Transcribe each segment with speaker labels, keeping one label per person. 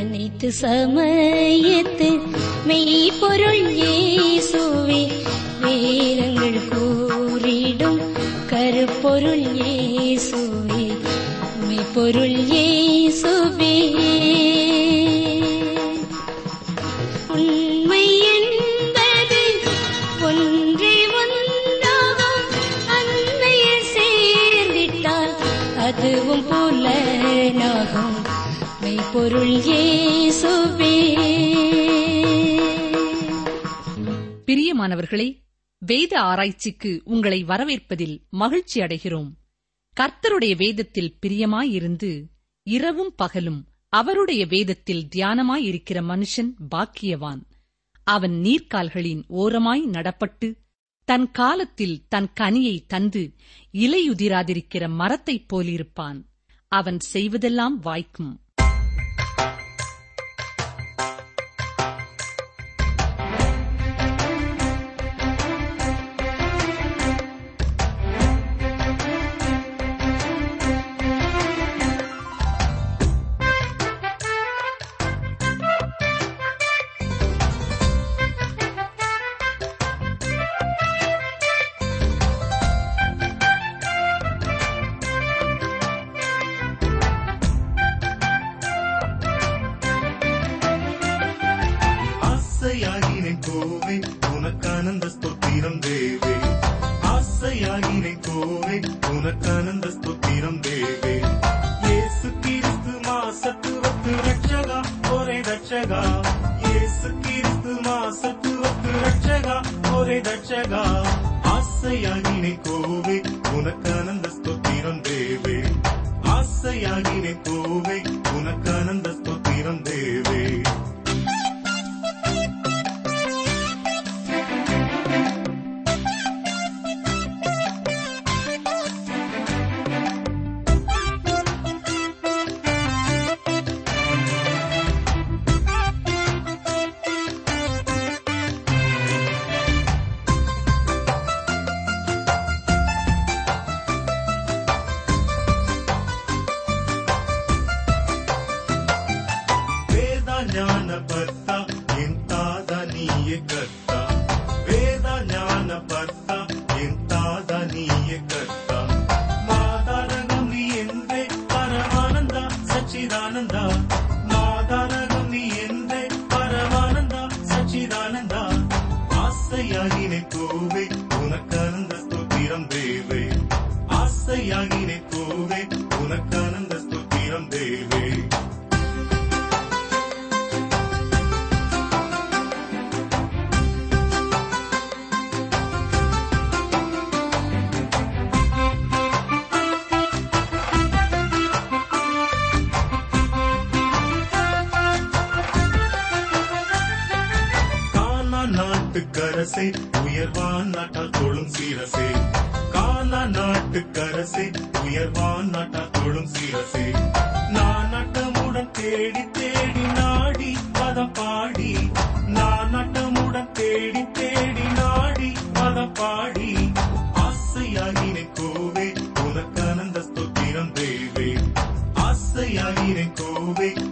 Speaker 1: அனைத்து சமயத்து மெய்ப்பொருள் இயேசுவே
Speaker 2: பிரியமானவர்களே வேத ஆராய்ச்சிக்கு உங்களை வரவேற்பதில் மகிழ்ச்சி அடைகிறோம். கர்த்தருடைய வேதத்தில் பிரியமாயிருந்து இரவும் பகலும் அவருடைய வேதத்தில் தியானமாயிருக்கிற மனுஷன் பாக்கியவான். அவன் நீர்க்கால்களின் ஓரமாய் நடப்பட்டு தன் காலத்தில் தன் கனியை தந்து இலையுதிராதிருக்கிற மரத்தைப் போலிருப்பான். அவன் செய்வதெல்லாம் வாய்க்கும்.
Speaker 3: ஆசையாகினை கோவே உனக்கானந்த ஸ்தோத்திரம் தேவே. ஆசையாகினை கோவே உனக்கானந்த ஸ்தோத்திரம் தேவே. இயேசு கிறிஸ்து மாசத்துவத்து ரட்சகா ஒரே ரட்சகா இயேசு கிறிஸ்து மாசத்துவத்து ரட்சகா ஒரே ரட்சகா ஆசையாகினை கோவே உனக்கானந்த ஸ்தோத்திரம் தேவே. ஆசையாகினை கோவே ஞான பத்தா நாட்டுக்கரசே உயர்வான் நாட்டா தொழும் சிரசே. நான் நட்டமுடன் தேடி தேடி நாடி பதம் பாடி. நான் நட்டமுடன் தேடி தேடி நாடி பதம் பாடி. ஆசையாகினை கோவே உனக்கு உனக்கானந்த ஸ்தோத்திரம் தேவே. ஆசையாகினை கோவே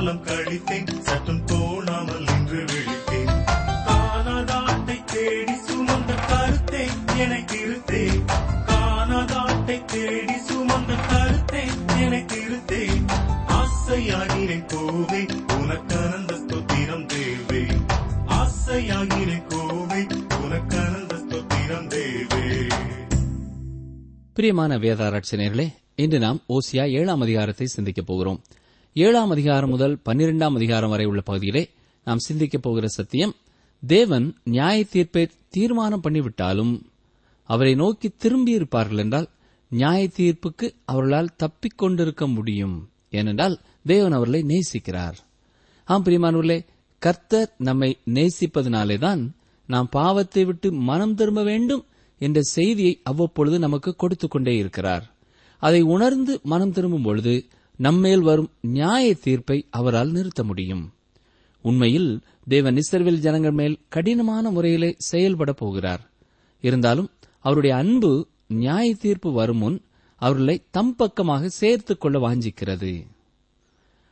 Speaker 3: காலம் கழித்தேன். சற்றும் தோணாமல் நின்று விழித்தேன். காணாதாட்டை தேடி சுமந்த கருத்தை என திருத்தேன் காணாதாட்டை தேடி சுமந்த கருத்தை என திருத்தேன் ஆசையாகிறேன் கோவை உனக்கானந்த ஸ்தோத்திரம் தேவே ஆசையாகிறேன் கோவை உனக்கானந்த ஸ்தோத்திரம் தேவே
Speaker 4: பிரியமான வேதாராட்சியர்களே இன்று நாம் ஓசியா ஏழாம் அதிகாரத்தை சிந்திக்கப் போகிறோம். ஏழாம் அதிகாரம் முதல் பன்னிரெண்டாம் அதிகாரம் வரை உள்ள பகுதியிலே நாம் சிந்திக்கப் போகிற சத்தியம் தேவன் நியாய தீர்ப்பை தீர்மானம் பண்ணிவிட்டாலும் அவரை நோக்கி திரும்பியிருப்பார்கள் என்றால் நியாய தீர்ப்புக்கு அவர்களால் தப்பிக் கொண்டிருக்க முடியும். ஏனென்றால் தேவன் அவர்களை நேசிக்கிறார். ஆம் பிரியமானவர்களே கர்த்தர் நம்மை நேசிப்பதனாலேதான் நாம் பாவத்தை விட்டு மனம் திரும்ப வேண்டும் என்ற செய்தியை அவ்வப்பொழுது நமக்கு கொடுத்துக் கொண்டே இருக்கிறார். அதை உணர்ந்து மனம் திரும்பும் பொழுது நம்மேல் வரும் நியாய தீர்ப்பை அவரால் நிறுத்த முடியும். உண்மையில் தேவன் இஸ்ரவேல் ஜனங்கள் மேல் கடினமான முறையிலே செயல்பட போகிறார். இருந்தாலும் அவருடைய அன்பு நியாய தீர்ப்பு வரும் முன் அவர்களை தம் பக்கமாக சேர்த்துக் கொள்ள வாஞ்சிக்கிறது.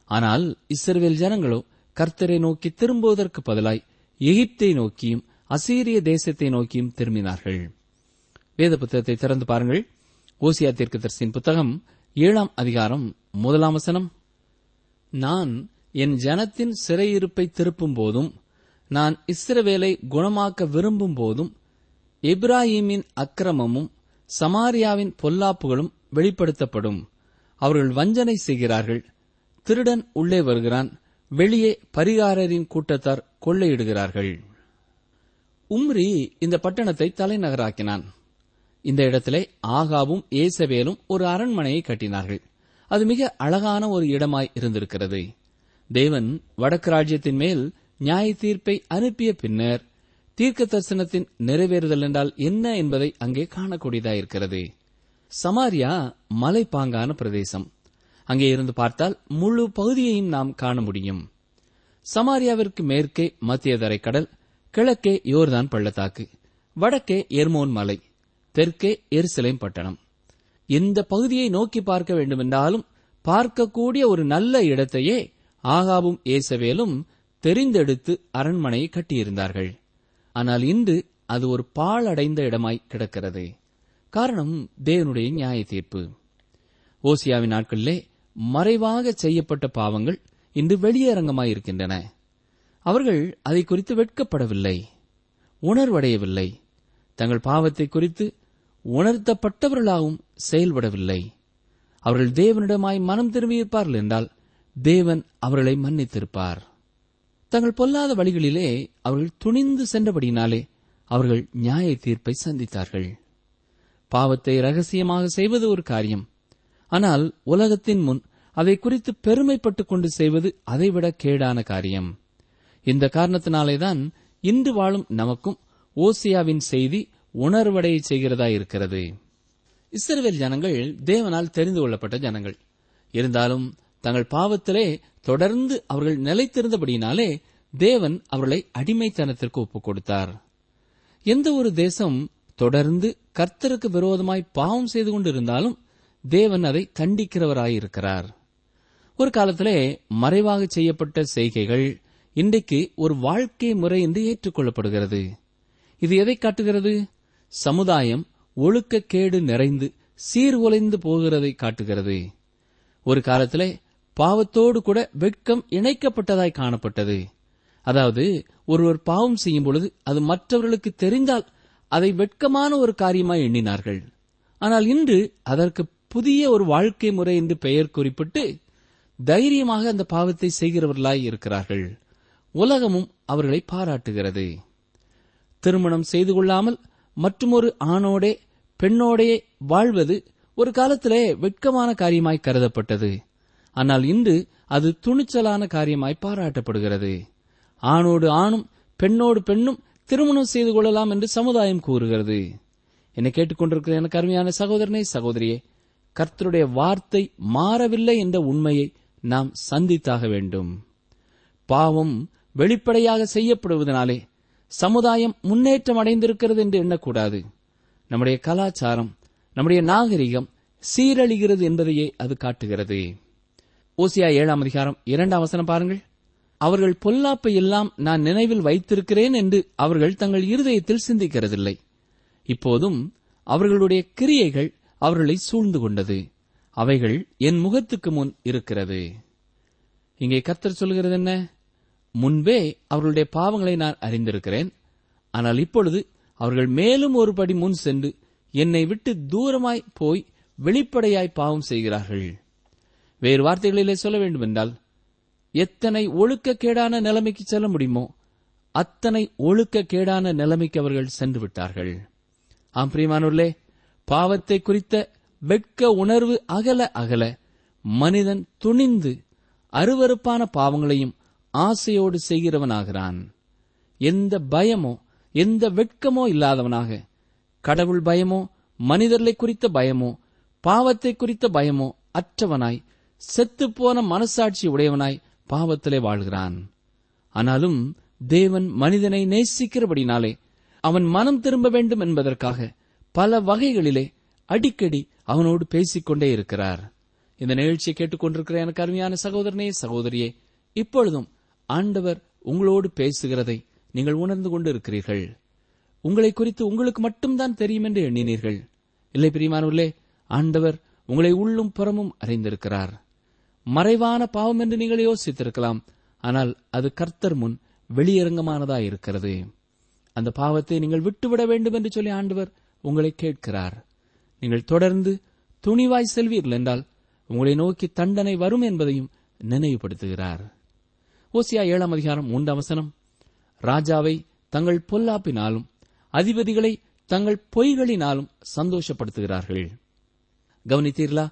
Speaker 4: ஆனால் இஸ்ரவேல் ஜனங்களோ கர்த்தரை நோக்கி திரும்புவதற்கு பதிலாய் எகிப்தை நோக்கியும் அசீரிய தேசத்தை நோக்கியும் திரும்பினார்கள். வேத புத்தகத்தை திறந்து பாருங்கள். ஓசியா தீர்க்கதரிசியின் புத்தகம் ஏழாம் அதிகாரம் முதலாம் வசனம். நான் என் ஜனத்தின் சிறையிருப்பை திருப்பும் போதும் நான் இஸ்ரவேலை குணமாக்க விரும்பும் போதும் எப்ராஹீமின் அக்கிரமமும் சமாரியாவின் பொல்லாப்புகளும் வெளிப்படுத்தப்படும். அவர்கள் வஞ்சனை செய்கிறார்கள். திருடன் உள்ளே வருகிறான். வெளியே பரிகாரரின் கூட்டத்தார் கொள்ளையிடுகிறார்கள். உம்ரி இந்த பட்டணத்தை தலைநகராக்கினான். இந்த இடத்திலே ஆகாவும் ஏசவேலும் ஒரு அரண்மனையை கட்டினார்கள். அது மிக அழகான ஒரு இடமாய் இருந்திருக்கிறது. தேவன் வடக்கு ராஜ்யத்தின் மேல் நியாய தீர்ப்பை அனுப்பிய பின்னர் தீர்க்க தரிசனத்தின் நிறைவேறுதல் என்றால் என்ன என்பதை அங்கே காணக்கூடியதாயிருக்கிறது சமாரியா மலைப்பாங்கான பிரதேசம். அங்கே இருந்து பார்த்தால் முழு பகுதியையும் நாம் காண முடியும். சமாரியாவிற்கு மேற்கே மத்திய தரைக்கடல் கிழக்கே யோர்தான் பள்ளத்தாக்கு வடக்கே எர்மோன் மலை. தெற்கே எருசலேம் பட்டணம். இந்த பகுதியை நோக்கி பார்க்க வேண்டுமென்றாலும் பார்க்கக்கூடிய ஒரு நல்ல இடத்தையே ஆகாவும் ஏசவேலும் தெரிந்தெடுத்து அரண்மனையை கட்டியிருந்தார்கள். ஆனால் இன்று அது ஒரு பாழடைந்த இடமாய் கிடக்கிறது. காரணம் தேவனுடைய நியாய தீர்ப்பு ஓசியாவின் நாட்களிலே மறைவாக செய்யப்பட்ட பாவங்கள் இன்று வெளியரங்கமாயிருக்கின்றன அவர்கள் அதை குறித்து வெட்கப்படவில்லை உணர்வடையவில்லை. தங்கள் பாவத்தை குறித்து உணர்த்தப்பட்டவர்களாகவும் செயல்படவில்லை. அவர்கள் தேவனிடமாய் மனம் திரும்பியிருப்பார்கள் என்றால் தேவன் அவர்களை மன்னித்திருப்பார். தங்கள் பொல்லாத வழிகளிலே அவர்கள் துணிந்து சென்றபடியினாலே அவர்கள் நியாய தீர்ப்பை சந்தித்தார்கள். பாவத்தை ரகசியமாக செய்வது ஒரு காரியம். ஆனால் உலகத்தின் முன் அதை குறித்து பெருமைப்பட்டுக் கொண்டு செய்வது அதைவிட கேடான காரியம். இந்த காரணத்தினாலேதான் இன்று வாழும் நமக்கும் ஓசியாவின் செய்தி உணர்வடைய செய்கிறதா இருக்கிறது? இஸ்ரவேல் ஜனங்கள் தேவனால் தெரிந்து கொள்ளப்பட்ட ஜனங்கள். இருந்தாலும் தங்கள் பாவத்திலே தொடர்ந்து அவர்கள் நிலைத்திருந்தபடியினாலே தேவன் அவர்களை அடிமைத்தனத்திற்கு ஒப்புக் கொடுத்தார். எந்த ஒரு தேசம் தொடர்ந்து கர்த்தருக்கு விரோதமாய் பாவம் செய்து கொண்டிருந்தாலும் தேவன் அதை தண்டிக்கிறவராயிருக்கிறார் ஒரு காலத்திலே மறைவாக செய்யப்பட்ட செய்கைகள் இன்றைக்கு ஒரு வாழ்க்கை முறை என்று ஏற்றுக்கொள்ளப்படுகிறது. இது எதை காட்டுகிறது? சமுதாயம் ஒழுக்கக்கேடு நிறைந்து சீர்குலைந்து போகிறதை காட்டுகிறது. ஒரு காலத்திலே பாவத்தோடு கூட வெட்கம் இணைக்கப்பட்டதாய் காணப்பட்டது. அதாவது ஒருவர் பாவம் செய்யும் பொழுது அது மற்றவர்களுக்கு தெரிந்தால் அதை வெட்கமான ஒரு காரியமாய் எண்ணினார்கள். ஆனால் இன்று அதற்கு புதிய ஒரு வாழ்க்கை முறை என்று பெயர் குறிப்பிட்டு தைரியமாக அந்த பாவத்தை செய்கிறவர்களாய் இருக்கிறார்கள். உலகமும் அவர்களை பாராட்டுகிறது. திருமணம் செய்து கொள்ளாமல் மற்றுமொரு ஆணோடே பெண்ணோடே வாழ்வது ஒரு காலத்திலே வெட்கமான காரியமாய் கருதப்பட்டது. ஆனால் இன்று அது துணிச்சலான காரியமாய் பாராட்டப்படுகிறது. ஆணோடு ஆணும் பெண்ணோடு பெண்ணும் திருமணம் செய்து கொள்ளலாம் என்று சமுதாயம் கூறுகிறது. என்னை கேட்டுக்கொண்டிருக்கிற எனக்கு அருமையான சகோதரனே சகோதரியே கர்த்தருடைய வார்த்தை மாறவில்லை என்ற உண்மையை நாம் சந்தித்தாக வேண்டும். பாவம் வெளிப்படையாக செய்யப்படுவதனாலே சமுதாயம் முன்னேற்றம் அடைந்திருக்கிறது என்று எண்ணக்கூடாது. நம்முடைய கலாச்சாரம் நம்முடைய நாகரிகம் சீரழிகிறது என்பதையே அது காட்டுகிறது. ஓசியா ஏழாம் அதிகாரம் இரண்டாம் வசனம் பாருங்கள். அவர்கள் பொல்லாப்பை எல்லாம் நான் நினைவில் வைத்திருக்கிறேன் என்று அவர்கள் தங்கள் இருதயத்தில் சிந்திக்கிறதில்லை. இப்போதும் அவர்களுடைய கிரியைகள் அவர்களை சூழ்ந்து கொண்டது. அவைகள் என் முகத்துக்கு முன் இருக்கிறது. இங்கே கர்த்தர் சொல்கிறது என்ன? முன்பே அவர்களுடைய பாவங்களை நான் அறிந்திருக்கிறேன். ஆனால் இப்பொழுது அவர்கள் மேலும் ஒரு படி முன் சென்று என்னை விட்டு தூரமாய் போய் வெளிப்படையாய் பாவம் செய்கிறார்கள். வேறு வார்த்தைகளிலே சொல்ல வேண்டுமென்றால் எத்தனை ஒழுக்கக்கேடான நிலைமைக்கு செல்ல முடியுமோ அத்தனை ஒழுக்கக்கேடான நிலைமைக்கு அவர்கள் சென்று விட்டார்கள். ஆம் பிரியமானூர்லே பாவத்தை குறித்த வெட்க உணர்வு அகல அகல மனிதன் துணிந்து அருவருப்பான பாவங்களையும் ஆசையோடு செய்கிறவனாகிறான். எந்த பயமோ எந்த வெட்கமோ இல்லாதவனாக கடவுள் பயமோ மனிதர்களை குறித்த பயமோ பாவத்தை குறித்த பயமோ அற்றவனாய் செத்துப்போன மனசாட்சி உடையவனாய் பாவத்திலே வாழ்கிறான். ஆனாலும் தேவன் மனிதனை நேசிக்கிறபடினாலே அவன் மனம் திரும்ப வேண்டும் என்பதற்காக பல வகைகளிலே அடிக்கடி அவனோடு பேசிக்கொண்டே இருக்கிறார். இந்த நிகழ்ச்சியை கேட்டுக்கொண்டிருக்கிற எனக்கு அருமையான சகோதரனே சகோதரியே இப்பொழுதும் ஆண்டவர் உங்களோடு பேசுகிறதை நீங்கள் உணர்ந்து கொண்டு இருக்கிறீர்கள் உங்களை குறித்து உங்களுக்கு மட்டும்தான் தெரியும் என்று எண்ணினீர்கள். இல்லை பிரியமானவர்களே ஆண்டவர் உங்களை உள்ளும் புறமும் அறிந்திருக்கிறார். மறைவான பாவம் என்று நீங்கள் யோசித்திருக்கலாம் ஆனால் அது கர்த்தர் முன் வெளியரங்கமானதா இருக்கிறது. அந்த பாவத்தை நீங்கள் விட்டுவிட வேண்டும் என்று சொல்லி ஆண்டவர் உங்களை கேட்கிறார். நீங்கள் தொடர்ந்து துணிவாய் செல்வீர்கள் என்றால் உங்களை நோக்கி தண்டனை வரும் என்பதையும் நினைவுபடுத்துகிறார். ஓசியா ஏழாம் அதிகாரம் மூன்றாம் வசனம். ராஜாவை தங்கள் பொல்லாப்பினாலும் அதிபதிகளை தங்கள் பொய்களினாலும் சந்தோஷப்படுத்துகிறார்கள். கவனித்தீர்களா?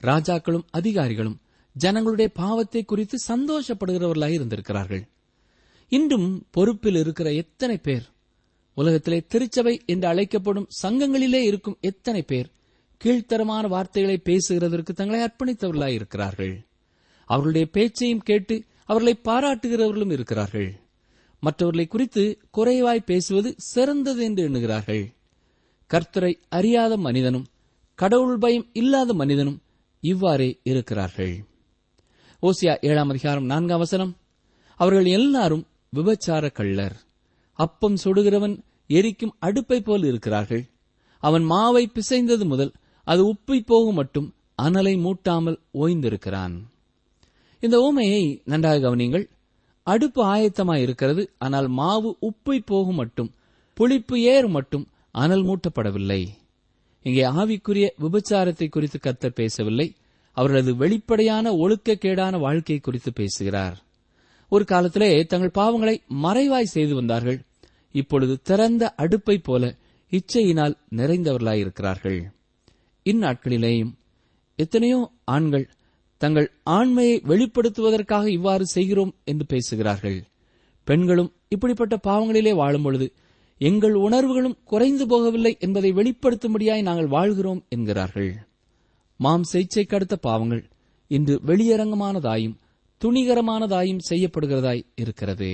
Speaker 4: ராஜாக்களும் அதிகாரிகளும் ஜனங்களுடைய பாவத்தை குறித்து சந்தோஷப்படுகிறவர்களாக இருந்திருக்கிறார்கள். இன்றும் பொறுப்பில் இருக்கிற எத்தனை பேர் உலகத்திலே திருச்சபை என்று அழைக்கப்படும் சங்கங்களிலே இருக்கும் எத்தனை பேர் கீழ்த்தரமான வார்த்தைகளை பேசுகிறதற்கு தங்களை அர்ப்பணித்தவர்களாக இருக்கிறார்கள் அவர்களுடைய பேச்சையும் கேட்டு அவர்களை பாராட்டுகிறவர்களும் இருக்கிறார்கள். மற்றவர்களை குறித்து குறைவாய் பேசுவது சிறந்தது என்று எண்ணுகிறார்கள். கர்த்தரை அறியாத மனிதனும் கடவுள் பயம் இல்லாத மனிதனும் இவ்வாறே இருக்கிறார்கள். ஓசியா ஏழாம் அதிகாரம் நான்காம் வசனம். அவர்கள் எல்லாரும் விபச்சார கள்ளர். அப்பம் சுடுகிறவன் எரிக்கும் அடுப்பை போல் இருக்கிறார்கள். அவன் மாவை பிசைந்தது முதல் அது உப்பி போகும் மட்டும் அனலை மூட்டாமல் ஓய்ந்திருக்கிறான். இந்த ஊமையை நன்றாக கவனிங்கள் அடுப்பு ஆயத்தமாய் இருக்கிறது ஆனால் மாவு உப்பை போகும் மட்டும் புளிப்பு ஏறும் மட்டும் அனல் மூட்டப்படவில்லை. இங்கே ஆவிக்குரிய விபச்சாரத்தை குறித்து கத்தர் பேசவில்லை. அவர்களது வெளிப்படையான ஒழுக்கக்கேடான வாழ்க்கை குறித்து பேசுகிறார். ஒரு காலத்திலே தங்கள் பாவங்களை மறைவாய் செய்து வந்தார்கள். இப்பொழுது திறந்த அடுப்பை போல இச்சையினால் நிறைந்தவர்களாயிருக்கிறார்கள். இந்நாட்களிலேயும் எத்தனையோ ஆண்கள் தங்கள் ஆண்மையை வெளிப்படுத்துவதற்காக இவ்வாறு செய்கிறோம் என்று பேசுகிறார்கள். பெண்களும் இப்படிப்பட்ட பாவங்களிலே வாழும் பொழுது எங்கள் உணர்வுகளும் குறைந்து போகவில்லை என்பதை வெளிப்படுத்தும்படியாய் நாங்கள் வாழ்கிறோம் என்கிறார்கள். மாம் சிகிச்சைக்கு அடுத்த பாவங்கள் இன்று வெளியரங்கமானதாயும் துணிகரமானதாயும் செய்யப்படுகிறதாய் இருக்கிறது.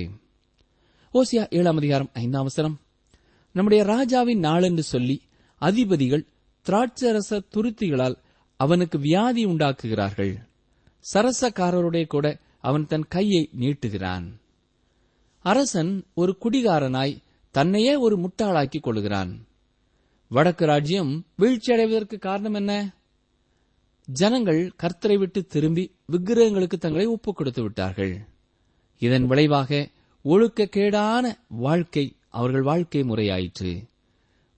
Speaker 4: ஓசியா ஏழாம் அதிகாரம் ஐந்தாம் அவசரம் நம்முடைய ராஜாவின் நாளென்று சொல்லி அதிபதிகள் திராட்சரச துருத்திகளால் அவனுக்கு வியாதி உண்டாக்குகிறார்கள். சரசக்காரருடைய கூட அவன் தன் கையை நீட்டுகிறான். அரசன் ஒரு குடிகாரனாய் தன்னையே ஒரு முட்டாளாக்கிக் கொள்கிறான் வடக்கு ராஜ்யம் வீழ்ச்சியடைவதற்கு காரணம் என்ன? ஜனங்கள் கர்த்தரை விட்டு திரும்பி விக்கிரகங்களுக்கு தங்களை ஒப்புக் கொடுத்து விட்டார்கள். இதன் விளைவாக ஒழுக்கக்கேடான வாழ்க்கை அவர்கள் வாழ்க்கை முறையாயிற்று.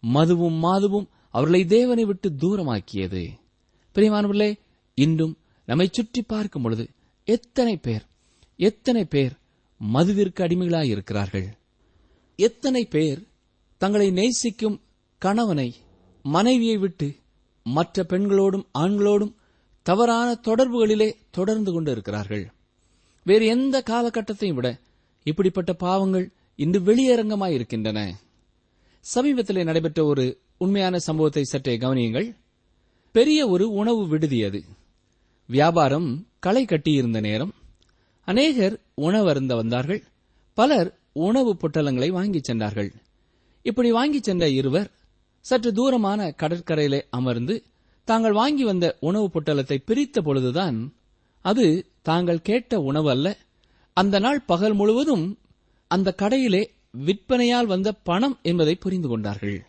Speaker 4: மதுவும் மாதுவும் அவர்களை தேவனை விட்டு தூரமாக்கியது. பிரியமானவர்களே இன்றும் நம்மை சுற்றி பார்க்கும் பொழுது எத்தனை பேர் எத்தனை பேர் மதுவிற்கு அடிமைகளாய் இருக்கிறார்கள்? எத்தனை பேர் தங்களை நேசிக்கும் கணவனை மனைவியை விட்டு மற்ற பெண்களோடும் ஆண்களோடும் தவறான தொடர்புகளிலே தொடர்ந்து கொண்டு இருக்கிறார்கள்? வேறு எந்த காலகட்டத்தையும் விட இப்படிப்பட்ட பாவங்கள் இன்று வெளியரங்கமாய் இருக்கின்றன. சமீபத்தில் நடைபெற்ற ஒரு உண்மையான சம்பவத்தை சற்றே கவனியுங்கள். பெரிய ஒரு உணவு விடுதி அது வியாபாரம் களை கட்டியிருந்த நேரம். அநேகர் உணவருந்த வந்தார்கள். பலர் உணவு பொட்டலங்களை வாங்கிச் சென்றார்கள். இப்படி வாங்கிச் சென்ற இருவர் சற்று தூரமான கடற்கரையிலே அமர்ந்து தாங்கள் வாங்கி வந்த உணவு பொட்டலத்தை பிரித்த பொழுதுதான் அது தாங்கள் கேட்ட உணவு அல்ல. அந்த நாள் பகல் முழுவதும் அந்த கடையிலே விற்பனையால் வந்த பணம் என்பதை புரிந்து கொண்டார்கள்.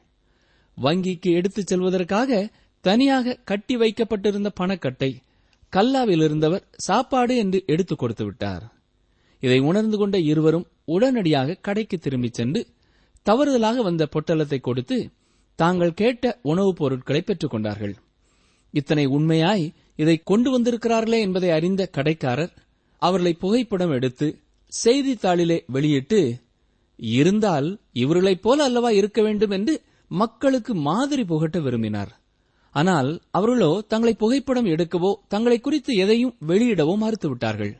Speaker 4: வங்கிக்கு எடுத்துச் செல்வதற்காக தனியாக கட்டி வைக்கப்பட்டிருந்த பணக்கட்டை கல்லாவில் இருந்தவர் சாப்பாடு என்று எடுத்துக் கொடுத்து விட்டார். இதை உணர்ந்து கொண்ட இருவரும் உடனடியாக கடைக்கு திரும்பிச் சென்று தவறுதலாக வந்த பொட்டலத்தை கொடுத்து தாங்கள் கேட்ட உணவுப் பொருட்களை பெற்றுக் கொண்டார்கள். இத்தனை உண்மையாய் இதை கொண்டு வந்திருக்கிறார்களே என்பதை அறிந்த கடைக்காரர் அவர்களை புகைப்படம் எடுத்து செய்தித்தாளிலே வெளியிட்டு இருந்தால் இவர்களைப் போல அல்லவா இருக்க வேண்டும்? என்று மக்களுக்கு மாதிரி புகட்ட விரும்பினார். ஆனால் அவர்களோ தங்களை புகைப்படம் எடுக்கவோ தங்களை குறித்து எதையும் வெளியிடவோ மறுத்துவிட்டார்கள்.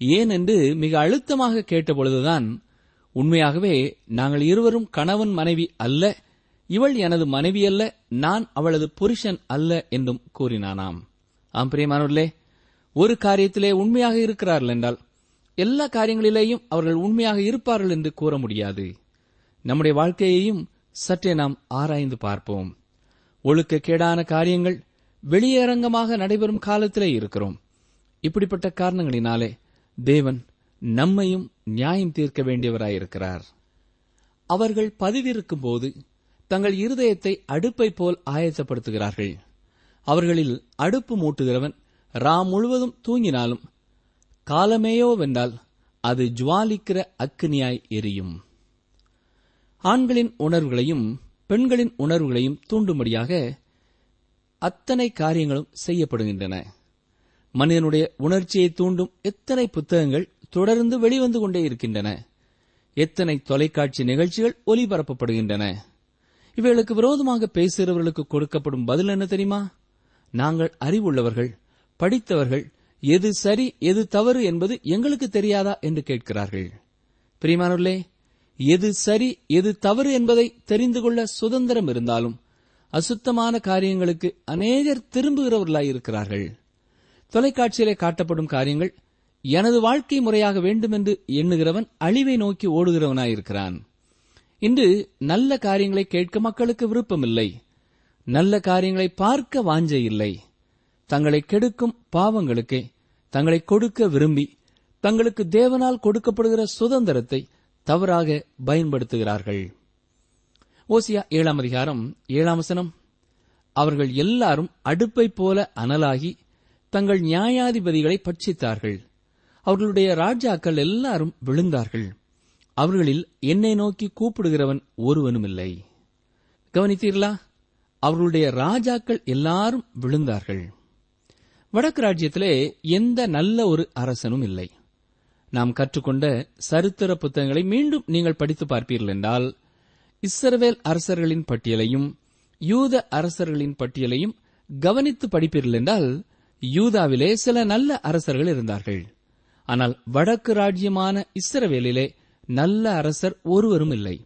Speaker 4: ஏன் என்று மிக அழுத்தமாக கேட்டபொழுதுதான் உண்மையாகவே நாங்கள் இருவரும் கணவன் மனைவி அல்ல இவள் எனது மனைவி அல்ல நான் அவளது புருஷன் அல்ல என்றும் கூறினானாம். ஆம் பிரியமானவர்களே ஒரு காரியத்திலே உண்மையாக இருக்கிறார்கள் என்றால் எல்லா காரியங்களிலேயும் அவர்கள் உண்மையாக இருப்பார்கள் என்று கூற முடியாது. நம்முடைய வாழ்க்கையையும் சற்றே நாம் ஆராய்ந்து பார்ப்போம். ஒழுக்கக்கேடான காரியங்கள் வெளியரங்கமாக நடைபெறும் காலத்திலே இருக்கிறோம். இப்படிப்பட்ட காரணங்களினாலே தேவன் நம்மையும் நியாயம் தீர்க்க வேண்டியவராயிருக்கிறார். அவர்கள் பதிவிருக்கும் போது தங்கள் இருதயத்தை அடுப்பை போல் ஆயத்தப்படுத்துகிறார்கள். அவர்களில் அடுப்பு மூட்டுகிறவன் ராம் முழுவதும் தூங்கினாலும் காலமேயோவென்றால் அது ஜுவாலிக்கிற அக்கினியாய் எரியும். ஆண்களின் உணர்வுகளையும் பெண்களின் உணர்வுகளையும் தூண்டும்படியாக அத்தனை காரியங்களும் செய்யப்படுகின்றன. மனிதனுடைய உணர்ச்சியை தூண்டும் எத்தனை புத்தகங்கள் தொடர்ந்து வெளிவந்து கொண்டே இருக்கின்றன. எத்தனை தொலைக்காட்சி நிகழ்ச்சிகள் ஒலிபரப்பப்படுகின்றன. இவைகளுக்கு விரோதமாக பேசுகிறவர்களுக்கு கொடுக்கப்படும் பதில் என்ன தெரியுமா? நாங்கள் அறிவுள்ளவர்கள் படித்தவர்கள் எது சரி எது தவறு என்பது எங்களுக்கு தெரியாதா என்று கேட்கிறார்கள். பிரியமானவர்களே எது சரி எது தவறு என்பதை தெரிந்து கொள்ள சுதந்திரம் இருந்தாலும் அசுத்தமான காரியங்களுக்கு அநேகர் திரும்புகிறவர்களாயிருக்கிறார்கள். தொலைக்காட்சியிலே காட்டப்படும் காரியங்கள் எனது வாழ்க்கை முறையாக வேண்டும் என்று எண்ணுகிறவன் அழிவை நோக்கி ஓடுகிறவனாயிருக்கிறான். இன்று நல்ல காரியங்களை கேட்க மக்களுக்கு விருப்பமில்லை. நல்ல காரியங்களை பார்க்க வாஞ்சை இல்லை. தங்களை கெடுக்கும் பாவங்களுக்கே தங்களை கொடுக்க விரும்பி தங்களுக்கு தேவனால் கொடுக்கப்படுகிற சுதந்திரத்தை தவறாக பயன்படுத்துகிறார்கள். ஓசியா ஏழாம் அதிகாரம் ஏழாம் வசனம். அவர்கள் எல்லாரும் அடுப்பைப் போல அனலாகி தங்கள் நியாயாதிபதிகளை பட்சித்தார்கள். அவர்களுடைய ராஜாக்கள் எல்லாரும் விழுந்தார்கள். அவர்களில் என்னை நோக்கி கூப்பிடுகிறவன் ஒருவனும் இல்லை கவனித்தீர்களா? அவர்களுடைய ராஜாக்கள் எல்லாரும் விழுந்தார்கள். வடக்கு ராஜ்யத்திலே எந்த நல்ல ஒரு அரசனும் இல்லை. நாம் கற்றுக்கொண்ட சரித்திர புத்தகங்களை மீண்டும் நீங்கள் படித்து பார்ப்பீர்கள் என்றால் இஸ்ரவேல் அரசர்களின் பட்டியலையும் யூத அரசர்களின் பட்டியலையும் கவனித்து படிப்பீர்கள் என்றால் யூதாவிலே சில நல்ல அரசர்கள் இருந்தார்கள். ஆனால் வடக்கு ராஜ்யமான இஸ்ரவேலிலே நல்ல அரசர் ஒருவரும் இல்லை.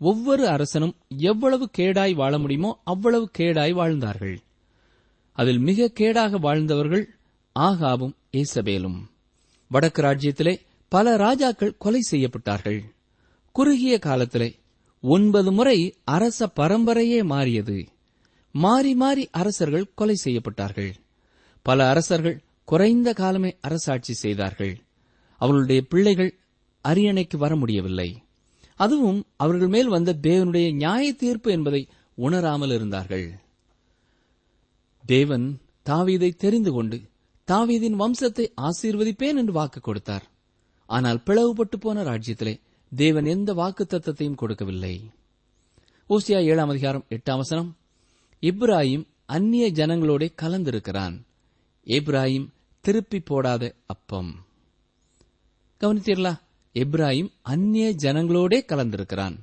Speaker 4: ஒவ்வொரு அரசனும் எவ்வளவு கேடாய் வாழ முடியுமோ அவ்வளவு கேடாய் வாழ்ந்தார்கள். அதில் மிக கேடாக வாழ்ந்தவர்கள் ஆகாவும் ஏசபேலும். வடக்கு ராஜ்யத்திலே பல ராஜாக்கள் கொலை செய்யப்பட்டார்கள். குறுகிய காலத்திலே ஒன்பது முறை அரச பரம்பரையே மாறியது. மாறி மாறி அரசர்கள் கொலை செய்யப்பட்டார்கள். பல அரசர்கள் குறைந்த காலமே அரசாட்சி செய்தார்கள். அவர்களுடைய பிள்ளைகள் அரியணைக்கு வர முடியவில்லை. அதுவும் அவர்கள் மேல் வந்த தேவனுடைய நியாய தீர்ப்பு என்பதை உணராமல் இருந்தார்கள். தேவன் தாவீதை தெரிந்து கொண்டு தாவீதின் வம்சத்தை ஆசீர்வதிப்பேன் என்று வாக்கு கொடுத்தார். ஆனால் பிளவுபட்டு போன ராஜ்யத்திலே தேவன் எந்த வாக்கு தத்தத்தையும் கொடுக்கவில்லை. ஓசியா ஏழாம் அதிகாரம் எட்டாம் வசனம். இப்ராஹிம் அந்நிய ஜனங்களோட கலந்திருக்கிறான். இப்ராஹிம் திருப்பி போடாத அப்பம். கவனித்தீர்களா? எப்ராஹிம் அந்நிய ஜனங்களோடே கலந்திருக்கிறான்.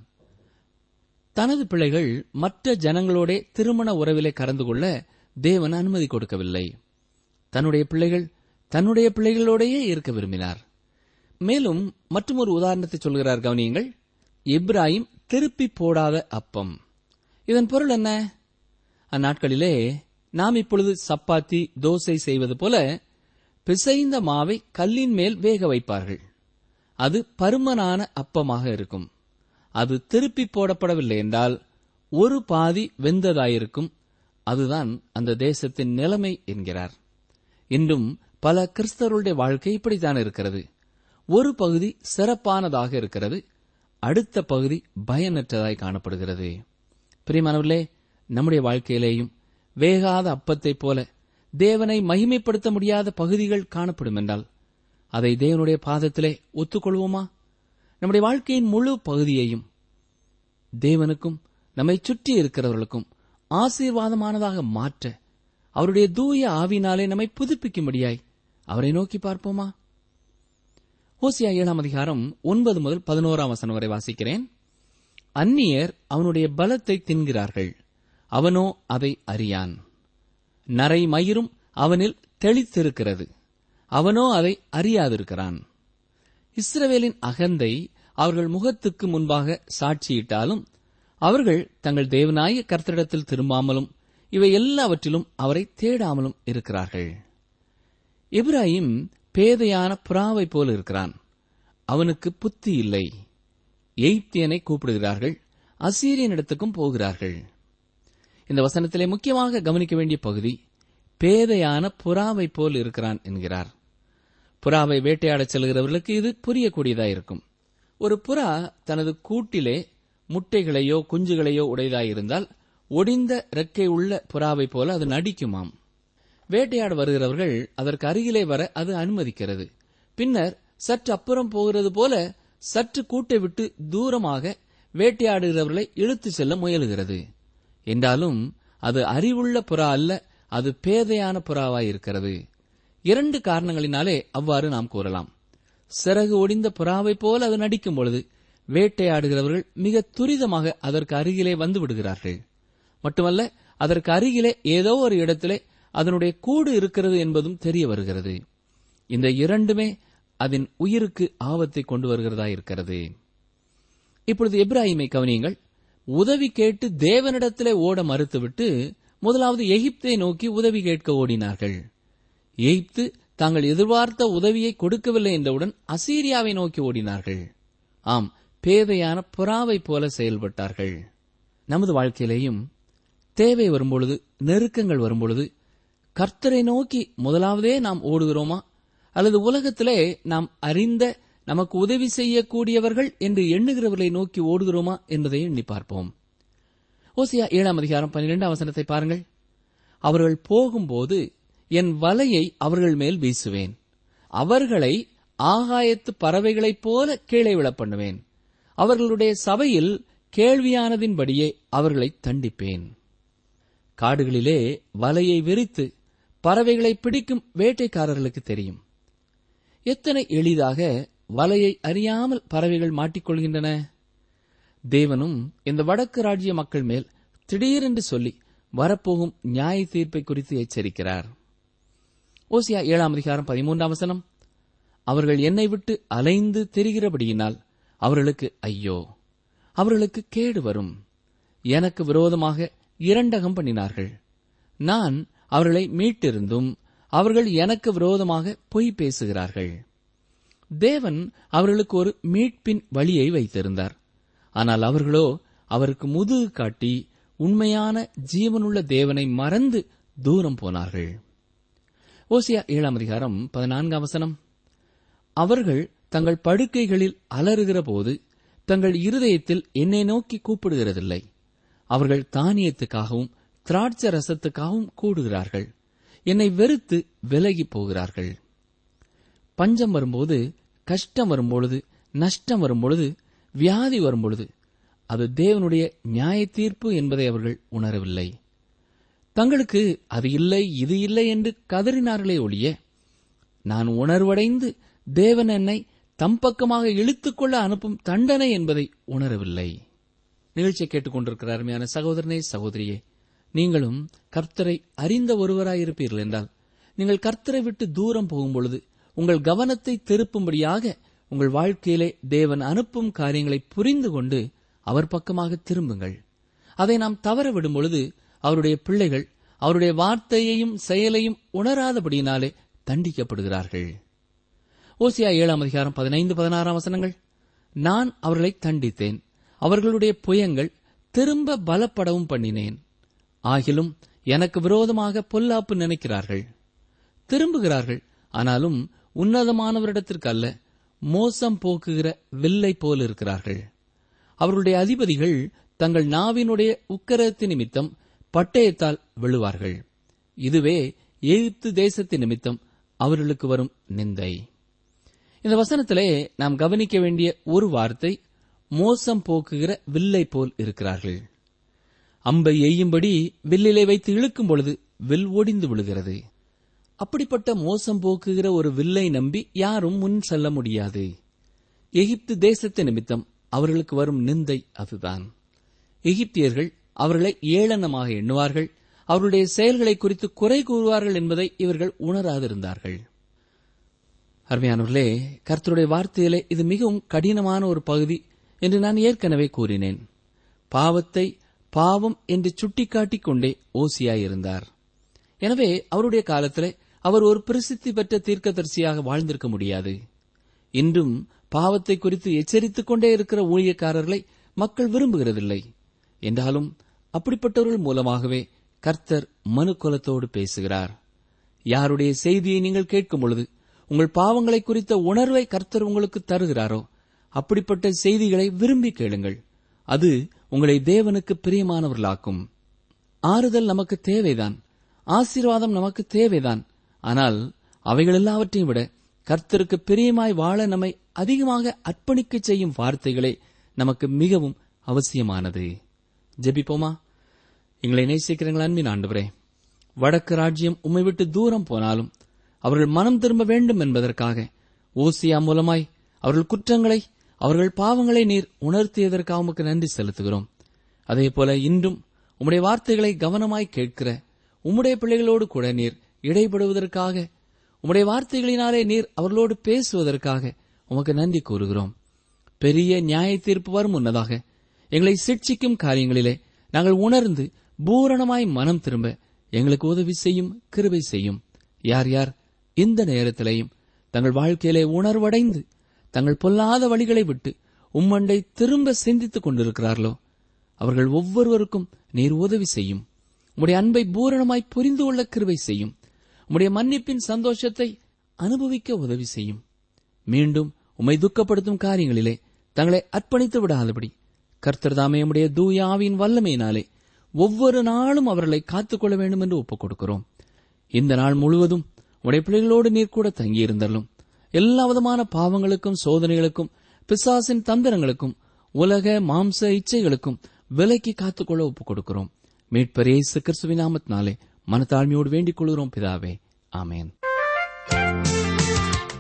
Speaker 4: தனது பிள்ளைகள் மற்ற ஜனங்களோட திருமண உறவிலே கலந்து கொள்ள தேவன் அனுமதி கொடுக்கவில்லை. தன்னுடைய பிள்ளைகள் தன்னுடைய பிள்ளைகளோடையே இருக்க விரும்பினார். மேலும் மற்றொரு உதாரணத்தை சொல்கிறார் கவனியங்கள். இப்ராஹிம் திருப்பி போடாத அப்பம். இதன் பொருள் என்ன? அந்நாட்களிலே நாம் இப்பொழுது சப்பாத்தி தோசை செய்வது போல பிசைந்த மாவை கல்லின் மேல் வேக வைப்பார்கள். அது பருமனான அப்பமாக இருக்கும். அது திருப்பி போடப்படவில்லை என்றால் ஒரு பாதி வெந்ததாயிருக்கும். அதுதான் அந்த தேசத்தின் நிலைமை என்கிறார். இன்றும் பல கிறிஸ்தவருடைய வாழ்க்கை இப்படித்தான் இருக்கிறது. ஒரு பகுதி சிறப்பானதாக இருக்கிறது அடுத்த பகுதி பயனற்றதாய் காணப்படுகிறது. பிரியமானவர்களே நம்முடைய வாழ்க்கையிலேயும் வேகாத அப்பத்தைப் போல தேவனை மகிமைப்படுத்த முடியாத பகுதிகள் காணப்படும் என்றால் அதை தேவனுடைய பாதத்திலே ஒத்துக்கொள்வோமா? நம்முடைய வாழ்க்கையின் முழு பகுதியையும் தேவனுக்கும் நம்மை சுற்றி இருக்கிறவர்களுக்கும் ஆசீர்வாதமானதாக மாற்ற அவருடைய தூய ஆவினாலே நம்மை புதுப்பிக்கும்படியாய். அவரை நோக்கி பார்ப்போமா? ஓசியா ஏழாம் அதிகாரம் ஒன்பது முதல் பதினோராம் வசனம் வரை வாசிக்கிறேன். அந்நியர் அவனுடைய பலத்தை தின்கிறார்கள். அவனோ அதை அறியான். நரை மயிரும் அவனில் தெளித்திருக்கிறது. அவனோ அதை அறியாதிருக்கிறான். இஸ்ரவேலின் அகந்தை அவர்கள் முகத்துக்கு முன்பாக சாட்சியிட்டாலும் அவர்கள் தங்கள் தேவனாய கர்த்தரிடத்தில் திரும்பாமலும் இவை எல்லாவற்றிலும் அவரை தேடாமலும் இருக்கிறார்கள். இப்ராஹிம் பேதையான புறாவை போல இருக்கிறான். அவனுக்கு புத்தி இல்லை. எய்த்தியனை கூப்பிடுகிறார்கள். அசீரியனிடத்துக்கும் போகிறார்கள். இந்த வசனத்திலே முக்கியமாக கவனிக்க வேண்டிய பகுதி பேதையான புறாவை போல் இருக்கிறான் என்கிறார். புறாவை வேட்டையாடச் செல்கிறவர்களுக்கு இது புரியக்கூடியதாயிருக்கும் ஒரு புறா தனது கூட்டிலே முட்டைகளையோ குஞ்சுகளையோ உடையதாயிருந்தால் ஒடிந்த ரெக்கை உள்ள புறாவை போல அது நடிக்குமாம். வேட்டையாட வருகிறவர்கள் அதற்கு அருகிலே வர அது அனுமதிக்கிறது. பின்னர் சற்று அப்புறம் போகிறது போல சற்று கூட்டை விட்டு தூரமாக வேட்டையாடுகிறவர்களை இழுத்து செல்ல முயலுகிறது. என்றாலும் அது அறிவுள்ள புறா அல்ல அது பேதையான புறாவாயிருக்கிறது. இரண்டு காரணங்களினாலே அவ்வாறு நாம் கூறலாம். சிறகு ஒடிந்த புறாவைப் போல அது நடிக்கும் பொழுது வேட்டையாடுகிறவர்கள் மிக துரிதமாக அதற்கு அருகிலே வந்து விடுகிறார்கள். மட்டுமல்ல அதற்கு அருகிலே ஏதோ ஒரு இடத்திலே அதனுடைய கூடு இருக்கிறது என்பதும் தெரிய வருகிறது. இந்த இரண்டுமே அதன் உயிருக்கு ஆபத்தை கொண்டு வருகிறதா இருக்கிறது. இப்பொழுது எப்ராஹிமை கவனியுங்கள். உதவி கேட்டு தேவனிடத்திலே ஓட மறுத்துவிட்டு முதலாவது எகிப்தை நோக்கி உதவி கேட்க ஓடினார்கள். எகிப்து தாங்கள் எதிர்பார்த்த உதவியை கொடுக்கவில்லை என்றவுடன் அசீரியாவை நோக்கி ஓடினார்கள். ஆம் பேதையான புறாவை போல செயல்பட்டார்கள். நமது வாழ்க்கையிலேயும் தேவை வரும்பொழுது நெருக்கங்கள் வரும்பொழுது கர்த்தரை நோக்கி முதலாவதே நாம் ஓடுகிறோமா? அல்லது உலகத்திலே நாம் அறிந்த நமக்கு உதவி செய்யக்கூடியவர்கள் என்று எண்ணுகிறவர்களை நோக்கி ஓடுகிறோமா என்பதை எண்ணி பார்ப்போம். ஓசியா ஏழாம் அதிகாரம் பன்னிரெண்டாம் வசனத்தை பாருங்கள். அவர்கள் போகும்போது என் வலையை அவர்கள் மேல் வீசுவேன். அவர்களை ஆகாயத்து பறவைகளைப் போல கீழே விழப் பண்ணுவேன் அவர்களுடைய சபையில் கேள்வியானதின்படியே அவர்களை தண்டிப்பேன். காடுகளிலே வலையை விரித்து பறவைகளை பிடிக்கும் வேட்டைக்காரர்களுக்கு தெரியும். எத்தனை எளிதாக வலையை அறியாமல் பறவைகள் மாட்டிக்கொள்கின்றன? தேவனும் இந்த வடக்கு ராஜ்ய மக்கள் மேல் திடீரென்று சொல்லி வரப்போகும் நியாய தீர்ப்பை குறித்து எச்சரிக்கிறார். ஓசியா ஏழாம் அதிகாரம் பதிமூன்றாம் வசனம். அவர்கள் என்னை விட்டு அலைந்து தெரிகிறபடியினால் அவர்களுக்கு ஐயோ அவர்களுக்கு கேடு வரும். எனக்கு விரோதமாக இரண்டகம் பண்ணினார்கள். நான் அவர்களை மீட்டிருந்தும் அவர்கள் எனக்கு விரோதமாக பொய் பேசுகிறார்கள். தேவன் அவர்களுக்கு ஒரு மீட்பின் வழியை வைத்திருந்தார். ஆனால் அவர்களோ அவருக்கு முதுகு காட்டி உண்மையான ஜீவனுள்ள தேவனை மறந்து தூரம் போனார்கள். ஓசியா ஏழாம் அதிகாரம் பதினான்காம் வசனம். அவர்கள் தங்கள் படுக்கைகளில் அலறுகிற போது தங்கள் இருதயத்தில் என்னை நோக்கி கூப்பிடுகிறதில்லை. அவர்கள் தானியத்துக்காகவும் திராட்ச ரசத்துக்காகவும் கூடுகிறார்கள். என்னை வெறுத்து விலகி போகிறார்கள். பஞ்சம் வரும்போது கஷ்டம் வரும்பொழுது நஷ்டம் வரும்பொழுது வியாதி வரும்பொழுது அது தேவனுடைய நியாய தீர்ப்பு என்பதை அவர்கள் உணரவில்லை. தங்களுக்கு அது இல்லை இது இல்லை என்று கதறினார்களே ஒழிய நான் உணர்வடைந்து தேவன் என்னை தம் பக்கமாக இழுத்துக்கொள்ள அனுப்பும் தண்டனை என்பதை உணரவில்லை. நிகழ்ச்சியை கேட்டுக்கொண்டிருக்கிற அருமையான சகோதரனே சகோதரியே நீங்களும் கர்த்தரை அறிந்த ஒருவராயிருப்பீர்கள் என்றால் நீங்கள் கர்த்தரை விட்டு தூரம் போகும்பொழுது உங்கள் கவனத்தை திருப்பும்படியாக உங்கள் வாழ்க்கையிலே தேவன் அனுப்பும் காரியங்களை புரிந்து கொண்டு அவர் பக்கமாக திரும்புங்கள். அதை நாம் தவற விடும் பொழுது அவருடைய பிள்ளைகள் அவருடைய வார்த்தையையும் செயலையும் உணராதபடியினாலே தண்டிக்கப்படுகிறார்கள். ஓசியா ஏழாம் அதிகாரம் பதினைந்து பதினாறாம் வசனங்கள் நான் அவர்களை தண்டித்தேன். அவர்களுடைய புயங்கள் திரும்ப பலப்படவும் பண்ணினேன். ஆகிலும் எனக்கு விரோதமாக பொல்லாப்பு நினைக்கிறார்கள். திரும்புகிறார்கள். ஆனாலும் உன்னதமானவரிடத்திற்கு அல்ல மோசம் போக்குகிற வில்லை போல் இருக்கிறார்கள். அவர்களுடைய அதிபதிகள் தங்கள் நாவினுடைய உக்கரத்து நிமித்தம் பட்டயத்தால் விழுவார்கள். இதுவே எகிப்து தேசத்து நிமித்தம் அவர்களுக்கு வரும் நிந்தை. இந்த வசனத்திலே நாம் கவனிக்க வேண்டிய ஒரு வார்த்தை மோசம் போக்குகிற வில்லை போல் இருக்கிறார்கள். அம்பை எய்யும்படி வில்லிலே வைத்து இழுக்கும் பொழுது வில் ஒடிந்து விழுகிறது. அப்படிப்பட்ட மோசம் போக்குகிற ஒரு வில்லை நம்பி யாரும் முன் செல்ல முடியாது. எகிப்து தேசத்து நிமித்தம் அவர்களுக்கு வரும் நிந்தை அதுதான். எகிப்தியர்கள் அவர்களை ஏளனமாக எண்ணுவார்கள். அவருடைய செயல்களை குறித்து குறை கூறுவார்கள் என்பதை இவர்கள் உணராதிருந்தார்கள். அருமையானவர்களே கர்த்தருடைய வார்த்தையிலே இது மிகவும் கடினமான ஒரு பகுதி என்று நான் ஏற்கனவே கூறினேன். பாவத்தை பாவம் என்று சுட்டிக்காட்டிக் கொண்டே ஓசியாயிருந்தார் எனவே அவருடைய காலத்திலே அவர் ஒரு பிரசித்தி பெற்ற தீர்க்கதரிசியாக வாழ்ந்திருக்க முடியாது. இன்றும் பாவத்தை குறித்து எச்சரித்துக் கொண்டே இருக்கிற ஊழியக்காரர்களை மக்கள் விரும்புகிறதில்லை. என்றாலும் அப்படிப்பட்டவர்கள் மூலமாகவே கர்த்தர் மனுக்குலத்தோடு பேசுகிறார். யாருடைய செய்தியை நீங்கள் கேட்கும் பொழுது உங்கள் பாவங்களை குறித்த உணர்வை கர்த்தர் உங்களுக்கு தருகிறாரோ அப்படிப்பட்ட செய்திகளை விரும்பி கேளுங்கள். அது உங்களை தேவனுக்கு பிரியமானவர்களாக்கும். ஆறுதல் நமக்கு தேவைதான். ஆசீர்வாதம் நமக்கு தேவைதான். ஆனால் அவைகள் எல்லாவற்றையும் விட கர்த்தருக்கு பிரியமாய் வாழ நம்மை அதிகமாக அர்ப்பணிக்க செய்யும் வார்த்தைகளே நமக்கு மிகவும் அவசியமானது. ஜெபிப்போமா? எங்களை நேசிக்கிறீங்களா அன்பின் ஆண்டுவரே. வடக்கு ராஜ்யம் உம்மை விட்டு தூரம் போனாலும் அவர்கள் மனம் திரும்ப வேண்டும் என்பதற்காக ஓசியா மூலமாய் அவர்கள் குற்றங்களை அவர்கள் பாவங்களை நீர் உணர்த்தியதற்காக உமக்கு நன்றி செலுத்துகிறோம். அதேபோல இன்றும் உம்முடைய வார்த்தைகளை கவனமாய் கேட்கிற உம்முடைய பிள்ளைகளோடு கூட நீர் இடைபடுவதற்காக உம்முடைய வார்த்தைகளினாலே நீர் அவர்களோடு பேசுவதற்காக உமக்கு நன்றி கூறுகிறோம். பெரிய நியாய தீர்ப்பு வரும் முன்னதாக எங்களை சிக்ஷிக்கும் காரியங்களிலே நாங்கள் உணர்ந்து பூரணமாய் மனம் திரும்ப எங்களுக்கு உதவி செய்யும் கிருபை செய்யும். யார் யார்? இந்த நேரத்திலேயும் தங்கள் வாழ்க்கையிலே உணர்வடைந்து தங்கள் பொல்லாத வழிகளை விட்டு உம்மண்டை திரும்ப சிந்தித்துக் கொண்டிருக்கிறார்களோ? அவர்கள் ஒவ்வொருவருக்கும் நீர் உதவி செய்யும். உம்முடைய அன்பை பூரணமாய் புரிந்து கொள்ள கிருவை செய்யும். உம்முடைய மன்னிப்பின் சந்தோஷத்தை அனுபவிக்க உதவி செய்யும். மீண்டும் உம்மை துக்கப்படுத்தும் காரியங்களிலே தங்களை அர்ப்பணித்து விடாதபடி கர்த்தர்தாமே உடைய தூயாவின் தூய ஆவியின் வல்லமையினாலே ஒவ்வொரு நாளும் அவர்களை காத்துக்கொள்ள வேண்டும் என்று ஒப்புக் கொடுக்கிறோம். இந்த நாள் முழுவதும் உடைய பிள்ளைகளோடு நீர் கூட தங்கியிருந்தாலும் எல்லா விதமான பாவங்களுக்கும் சோதனைகளுக்கும் பிசாசின் தந்திரங்களுக்கும் உலக மாம்ச இச்சைகளுக்கும் விலைக்கு காத்துக்கொள்ள ஒப்புக் கொடுக்கிறோம் மீட்பரே இயேசு நாமத்தினாலே மனத்தாழ்மையோடு வேண்டிக் கொள்கிறோம் பிதாவே. ஆமேன்.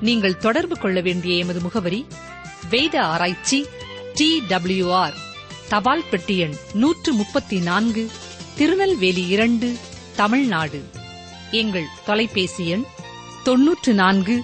Speaker 2: நீங்கள் தொடர்பு கொள்ள வேண்டிய எமது முகவரி வேத ஆராய்ச்சி டி டபிள்யூ ஆர் தபால் பெட்டி எண் நூற்று முப்பத்தி நான்கு திருநெல்வேலி இரண்டு தமிழ்நாடு. எங்கள் தொலைபேசி எண் தொன்னூற்று நான்கு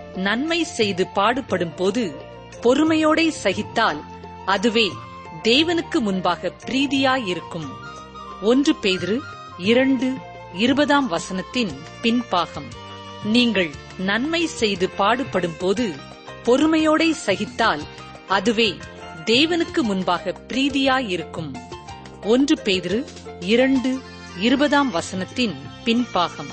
Speaker 2: நன்மை செய்து பாடுபடும் போது பொறுமையோடே சகித்தால் அதுவே தேவனுக்கு முன்பாக பிரீதியாயிருக்கும். ஒன்று பேதிரு இரண்டு இருபதாம் வசனத்தின் பின்பாகம். நீங்கள் நன்மை செய்து பாடுபடும் போது பொறுமையோடே சகித்தால் அதுவே தேவனுக்கு முன்பாக பிரீதியாயிருக்கும். ஒன்று பேதிரு இரண்டு இருபதாம் வசனத்தின் பின்பாகம்.